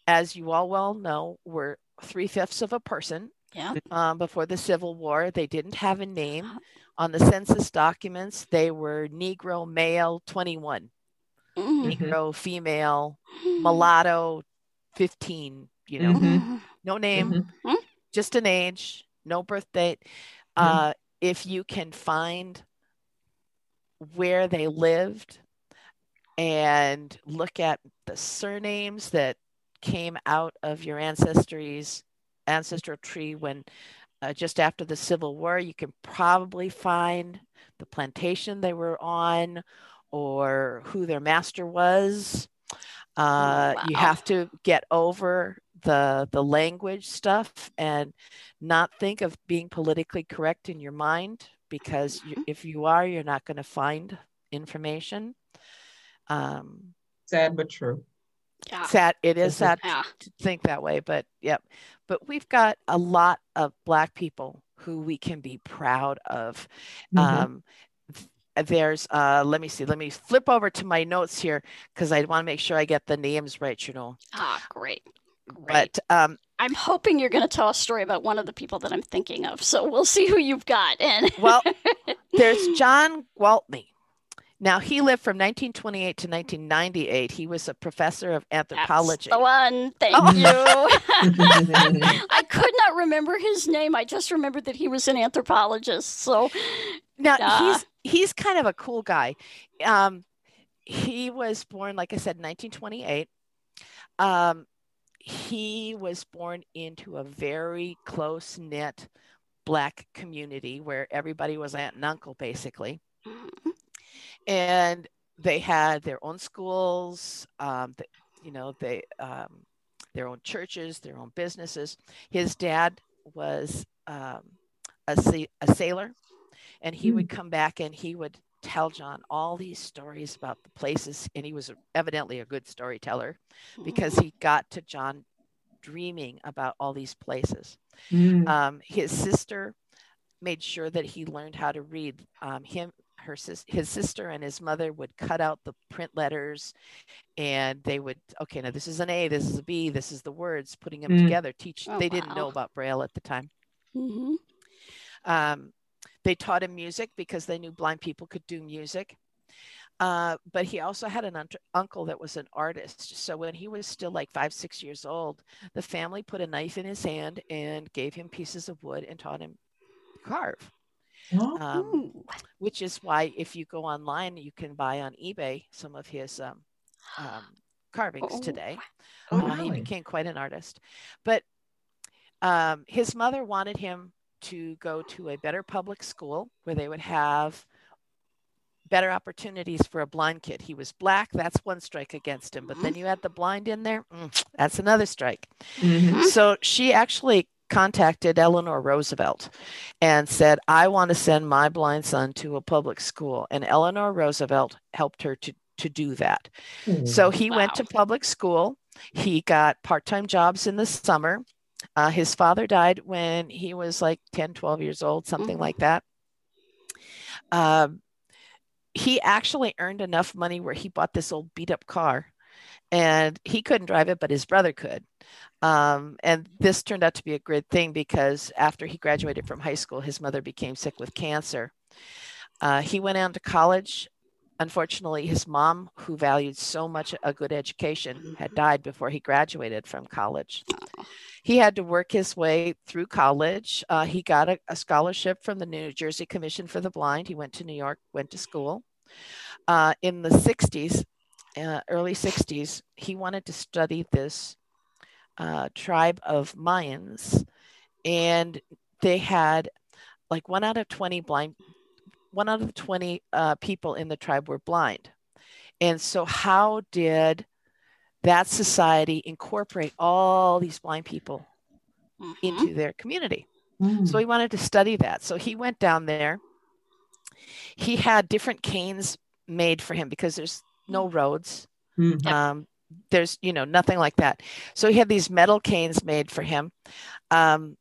as you all well know, were three fifths of a person. Yeah. Um, before the Civil War, they didn't have a name. On the census documents, they were Negro male 21, mm-hmm. Negro female, mulatto 15, you know, mm-hmm. no name, mm-hmm. just an age, no birth date. Mm-hmm. Uh, if you can find where they lived and look at the surnames that came out of your ancestry's ancestral tree when uh, just after the Civil War, you can probably find the plantation they were on or who their master was. Uh, wow. You have to get over the the language stuff and not think of being politically correct in your mind because you, mm-hmm. if you are, you're not going to find information. Um, sad but true. Yeah. Sad. It is sad yeah. to think that way, but yep. But we've got a lot of Black people who we can be proud of. Mm-hmm. Um, there's uh let me see let me flip over to my notes here because i want to make sure i get the names right you know ah great Great. But um, I'm hoping you're going to tell a story about one of the people that I'm thinking of. So we'll see who you've got. And well, there's John Gwaltney. Now he lived from 1928 to 1998. He was a professor of anthropology. That's the one. Thank oh. you. I could not remember his name. I just remembered that he was an anthropologist. So now uh, he's he's kind of a cool guy. Um, he was born, like I said, 1928. Um, he was born into a very close knit black community where everybody was aunt and uncle basically mm-hmm. and they had their own schools um, you know they um, their own churches their own businesses his dad was um, a, a sailor and he mm. would come back and he would tell John all these stories about the places, and he was evidently a good storyteller because he got to John dreaming about all these places. Mm. Um, his sister made sure that he learned how to read. Um, him, her, his sister, and his mother would cut out the print letters, and they would okay. Now this is an A, this is a B, this is the words. Putting them mm. together. Teach. Oh, they wow. didn't know about Braille at the time. Mm-hmm. Um, they taught him music because they knew blind people could do music. Uh, but he also had an un- uncle that was an artist. So when he was still like five, six years old, the family put a knife in his hand and gave him pieces of wood and taught him to carve. Oh. Um, which is why if you go online, you can buy on eBay some of his um, um, carvings oh. today. Oh, uh, really? He became quite an artist. But um, his mother wanted him to go to a better public school where they would have better opportunities for a blind kid. He was black, that's one strike against him. But then you add the blind in there, mm, that's another strike. Mm-hmm. So she actually contacted Eleanor Roosevelt and said, I want to send my blind son to a public school. And Eleanor Roosevelt helped her to, to do that. Mm-hmm. So he wow. went to public school. He got part time jobs in the summer. Uh, his father died when he was like 10, 12 years old, something mm-hmm. like that. Um, he actually earned enough money where he bought this old beat up car and he couldn't drive it, but his brother could. Um, and this turned out to be a great thing because after he graduated from high school, his mother became sick with cancer. Uh, he went on to college. Unfortunately, his mom, who valued so much a good education, had died before he graduated from college. He had to work his way through college. Uh, he got a, a, scholarship from the New Jersey Commission for the Blind. He went to New York, went to school. Uh, in the 60s, uh, early 60s, he wanted to study this uh, tribe of Mayans. And they had like one out of 20 blind, one out of 20 uh, people in the tribe were blind. And so, how did that society incorporate all these blind people mm-hmm. into their community. Mm. So he wanted to study that. So he went down there. He had different canes made for him because there's no mm. roads. Mm-hmm. Um, there's you know nothing like that. So he had these metal canes made for him. Um,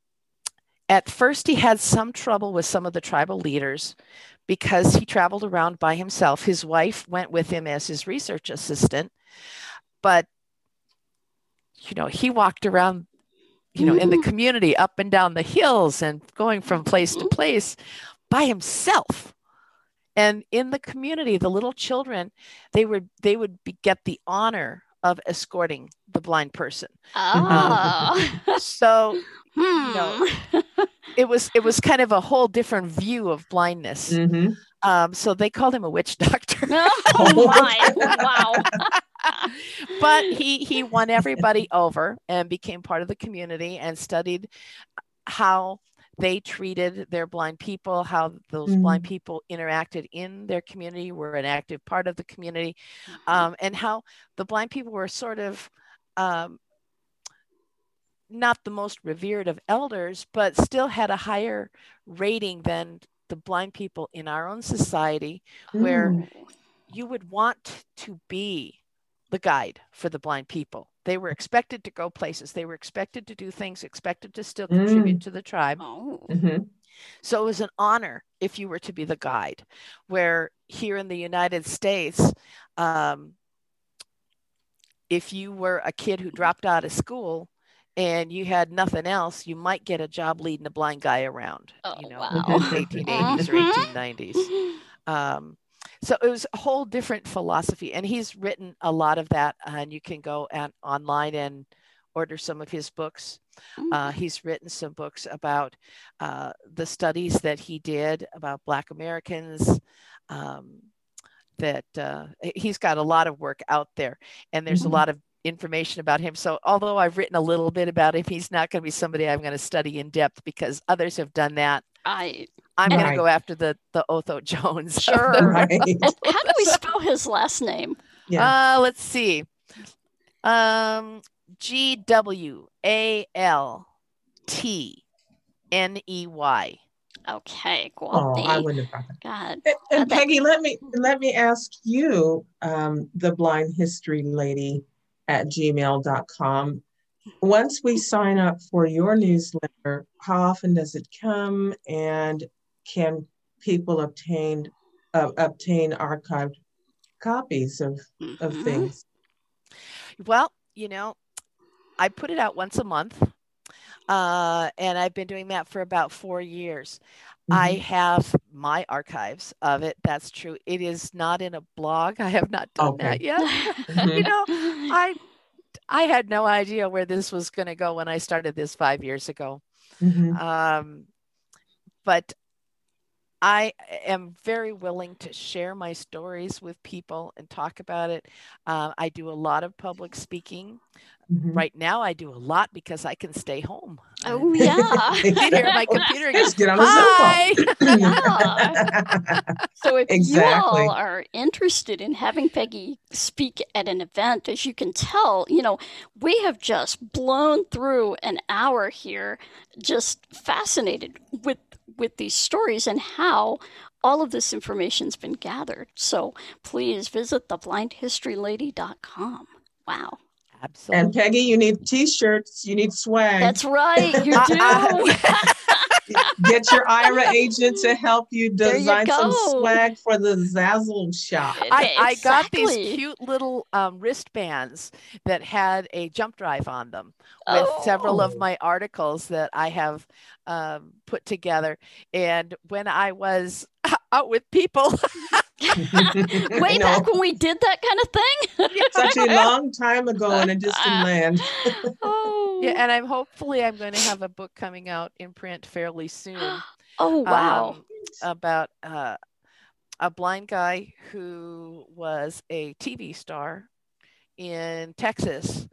at first, he had some trouble with some of the tribal leaders because he traveled around by himself. His wife went with him as his research assistant but you know he walked around you know in the community up and down the hills and going from place to place by himself and in the community the little children they would they would be, get the honor of escorting the blind person oh. Um, so hmm. you know it was it was kind of a whole different view of blindness. Mhm. Um, so they called him a witch doctor. oh my! Wow. but he he won everybody over and became part of the community and studied how they treated their blind people, how those blind Mm. people interacted in their community, were an active part of the community, um, and how the blind people were sort of um, not the most revered of elders, but still had a higher rating than the blind people in our own society, where Mm. you would want to be the guide for the blind people. They were expected to go places, they were expected to do things, expected to still contribute to the tribe. Oh. Mhm. So it was an honor if you were to be the guide. Where here in the United States, um, if you were a kid who dropped out of school and you had nothing else, you might get a job leading a blind guy around, Oh, you know, wow. 1880s or Mhm. 1890s. Um, so it was a whole different philosophy, and he's written a lot of that. And you can go and online and order some of his books. Uh, he's written some books about uh, the studies that he did about Black Americans. Um, that uh, he's got a lot of work out there, and there's Mhm. a lot of information about him. So, although I've written a little bit about him, he's not going to be somebody I'm going to study in depth because others have done that. I I'm going to Right. go after the the Otho Jones. Sure. the- Right. how do we spell his last name? Yeah. Uh, let's see. Um, G W A L T N E Y. Okay, Oh, I wouldn't have thought that. God. And- And that- Peggy, let me let me ask you, um, the blind history lady at gmail.com. Once we sign up for your newsletter, how often does it come and can people obtain uh, obtain archived copies of, of Mhm. things? Well, you know, I put it out once a month, uh, and I've been doing that for about four years. I have my archives of it. That's true. It is not in a blog. I have not done Okay. that yet. Mhm. you know, I I had no idea where this was going to go when I started this five years ago. Mhm. Um, but I am very willing to share my stories with people and talk about it. Uh, I do a lot of public speaking. Mhm. Right now, I do a lot because I can stay home. Oh yeah. Sit here at my computer and go, Just get on the Hi. Zoom So if Exactly. you all are interested in having Peggy speak at an event, as you can tell, you know, we have just blown through an hour here, just fascinated with with these stories and how all of this information's been gathered. So please visit theblindhistorylady.com. Wow. Absolutely. And Peggy, you need t-shirts, you need swag. That's right, you do. Get your Aira agent to help you There you design some swag for the Zazzle shop. I, I got these cute little um, wristbands that had a jump drive on them with several of Oh. my articles that I have um, put together. And when I was out with people, I Way back when we did that kind of thing. Such a long time ago in a distant land. oh. yeah, and I'm hopefully I'm going to have a book coming out in print fairly soon. oh wow. um, about uh, a blind guy who was a TV star in Texas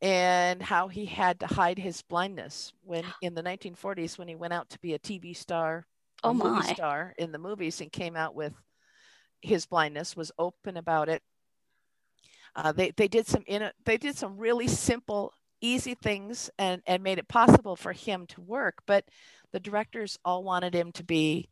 and how he had to hide his blindness when in the 1940s when he went out to be a TV star Oh, a movie my. star in the movies and came out with his blindness was open about it uh, they, they did some in they did some really simple easy things and and made it possible for him to work but the directors all wanted him to be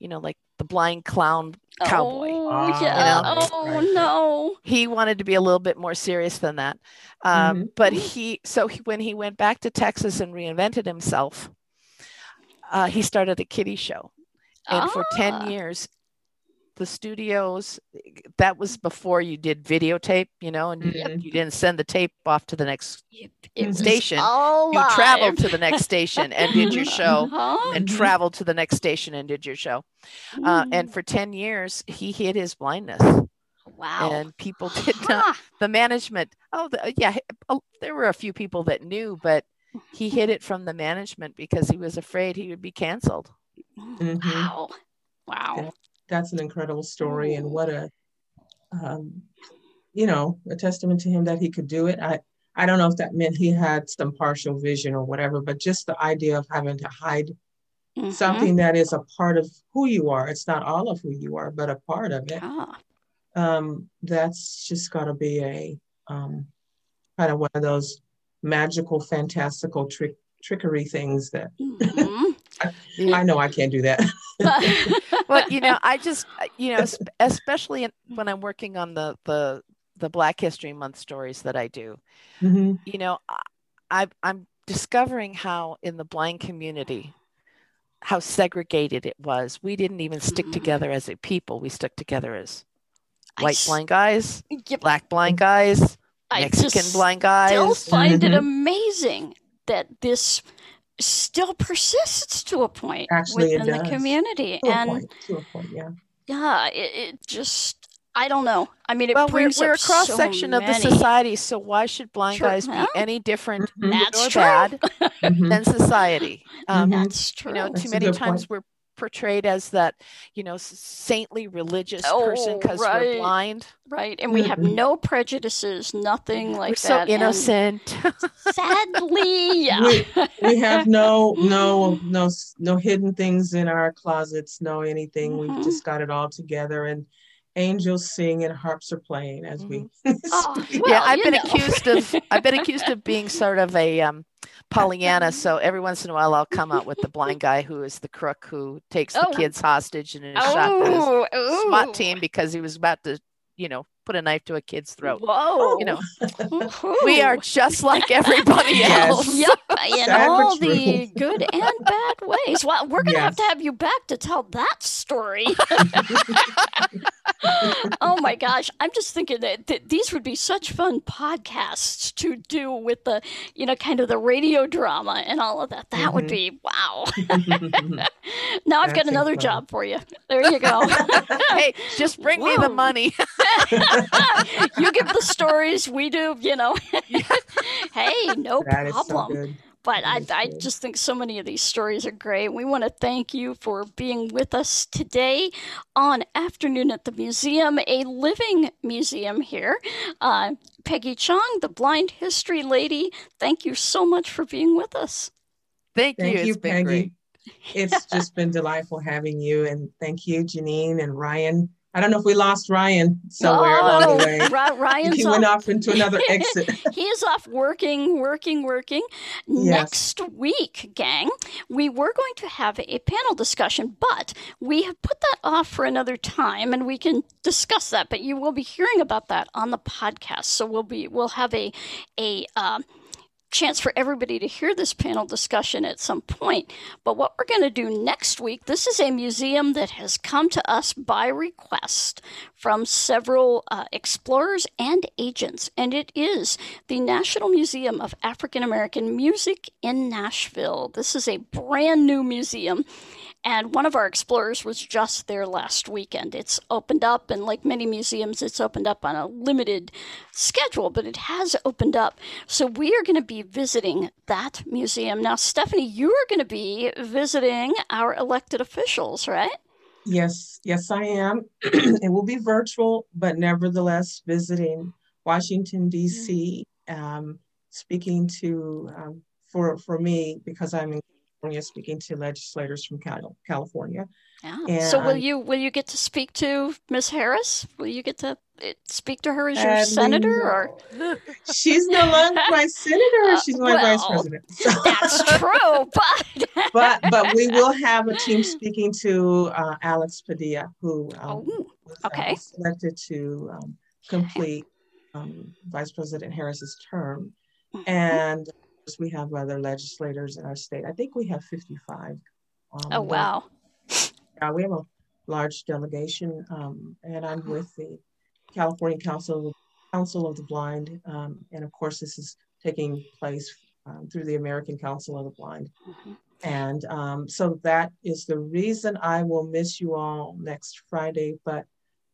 you know like the blind clown cowboy Oh, Ah, yeah. right, oh right, right. no. he wanted to be a little bit more serious than that um, Mhm. but he so he, when he went back to texas and reinvented himself uh, he started a kiddie show and for Ah. 10 years the studios that was before you did videotape you know and you- Mhm. you didn't send the tape off to the next It, it Station, all you traveled to the next station and did your show Uh-huh. and traveled to the next station and did your show uh, and Mm. for 10 years he hid his blindness wow. and people did not Huh. the management oh the, yeah uh, there were a few people that knew but he hid it from the management because he was afraid he would be canceled. Mhm. Wow. Wow. That's an incredible story, and what a, um, you know, a testament to him that he could do it. I I don't know if that meant he had some partial vision or whatever, but just the idea of having to hide Mhm. something that is a part of who you are. It's not all of who you are, but a part of it. Ah, Um, that's just got to be a um, kind of one of those magical, fantastical trick trickery things that mhm. I know I can't do that. well, you know, I just, uh, you know, especially when I'm working on the the the Black History Month stories that I do, Mhm. you know, I, I I'm discovering how in the blind community, how segregated it was. We didn't even stick together as a people. We stuck together as white s- blind guys, Yep. black blind guys, I Mexican just blind still guys. find it Mhm. amazing that this still persists to a point Actually, within the community. To a and point. To a point. Yeah. yeah, it, it just, I don't know. I mean, it Well, we're, brings we're a up cross so section of the society, so why should blind Sure, guys be well, any different Mhm. That's or true. bad Mhm. than society? Um. That's true. you know That's too many times point. we're portrayed as that you know saintly religious person Oh, because right. we're blind right. And we have Mhm. no prejudices, nothing like we're so that. and innocent sadly, yeah. We- we have no no no no hidden things in our closets no anything Mhm. we've just got it all together and angels sing and harps are playing as we Oh, well, yeah i've been know. accused of i've been accused of being sort of a um pollyanna so every once in a while i'll come out with the blind guy who is the crook who takes the Oh. kids hostage and is shot by his Oh. SWAT team because he was about to you know put a knife to a kid's throat Whoa. you know we are just like everybody Yes. else Yep, in all true. the good and bad ways. Well, we're going to have to have you back to tell that story. oh my gosh, I'm just thinking that th- these would be such fun podcasts to do with the, you know, kind of the radio drama and all of that. That would Mhm. be wow. now I've got another job for you. There you go. hey just bring me the money you give the stories, we do, you know. hey, no that problem. Good But I, I just think so many of these stories are great. We want to thank you for being with us today on Afternoon at the Museum, a living museum here. Uh, Peggy Chong, the blind history lady, thank you so much for being with us. thank you thank It's you peggy great. it's just been delightful having you and thank you janine and ryan i don't know if we lost ryan somewhere along Oh, the way Ry- Ryan's he went off. off into another exit he is off working, working, working. Yes. Next week, gang, we were going to have a panel discussion, but we have put that off for another time, and we can discuss that. But you will be hearing about that on the podcast, so we'll be we'll have a a. Um, chance for everybody to hear this panel discussion at some point. But what we're going to do next week, this is a museum that has come to us by request from several uh, explorers and agents, and it is the National Museum of African American Music in Nashville. This is a brand new museum. And one of our explorers was just there last weekend. It's opened up, and like many museums, it's opened up on a limited schedule, but it has opened up. So we are going to be visiting that museum. Now, Stephanie, you are going to be visiting our elected officials, right? Yes, yes, I am. it will be virtual, but nevertheless visiting Washington, D.C., um, speaking to, um, for, for me, because I'm in California, speaking to legislators from Cal- California. Yeah. so will you will you get to speak to Miss Harris? Will you get to uh, speak to her as your Sadly, senator, or. She's no longer my senator. Uh, She's my vice president. So- that's true, but but but we will have a team speaking to uh, Alex Padilla, who um, Oh, was uh, okay. selected to um, complete um, Vice President Harris's term. Mhm. And we have other legislators in our state. I think we have 55. Um, oh wow, yeah, we have a large delegation, um, and I'm with the California Council Council of the Blind, um, and of course, this is taking place um, through the American Council of the Blind. Mhm. And um, so that is the reason I will miss you all next Friday. But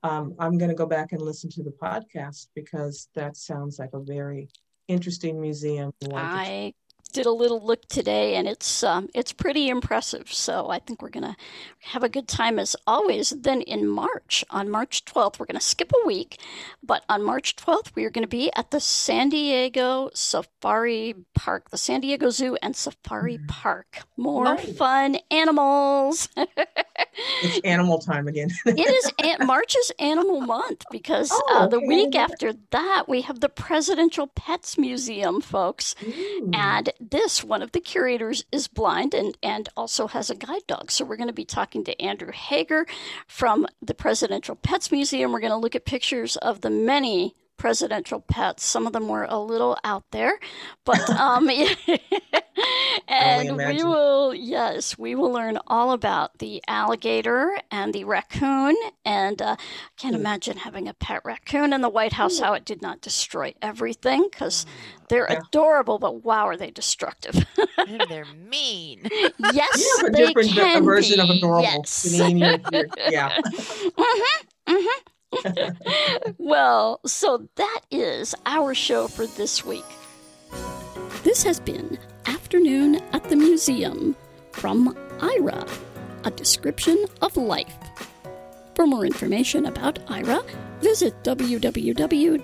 um, I'm going to go back and listen to the podcast because that sounds like a very interesting museum. I did a little look today, and it's um, it's pretty impressive. So I think we're gonna have a good time as always. Then in March, on March 12th, we're gonna skip a week, but on March 12th, we are gonna be at the San Diego Safari Park, the San Diego Zoo and Safari mm-hmm. Park. More nice. fun animals. it's animal time again. it is March is Animal Month because oh, uh, the okay. week after that we have the Presidential Pets Museum, folks, Ooh. and this one of the curators is blind and and also has a guide dog. So we're going to be talking to Andrew Hager from the Presidential Pets Museum. We're going to look at pictures of the many presidential pets. Some of them were a little out there, but um, and we will yes, we will learn all about the alligator and the raccoon. And uh, I can't mm. imagine having a pet raccoon in the White House. How it did not destroy everything because hmm. they're yeah. adorable, but wow, are they destructive? and they're mean. Yes, you have they different can version be. of adorable. Yes. yeah. mm-hmm. Mm-hmm. well, so that is our show for this week. This has been Afternoon at the Museum from Aira, a description of life. For more information about Aira, visit www.aira.io.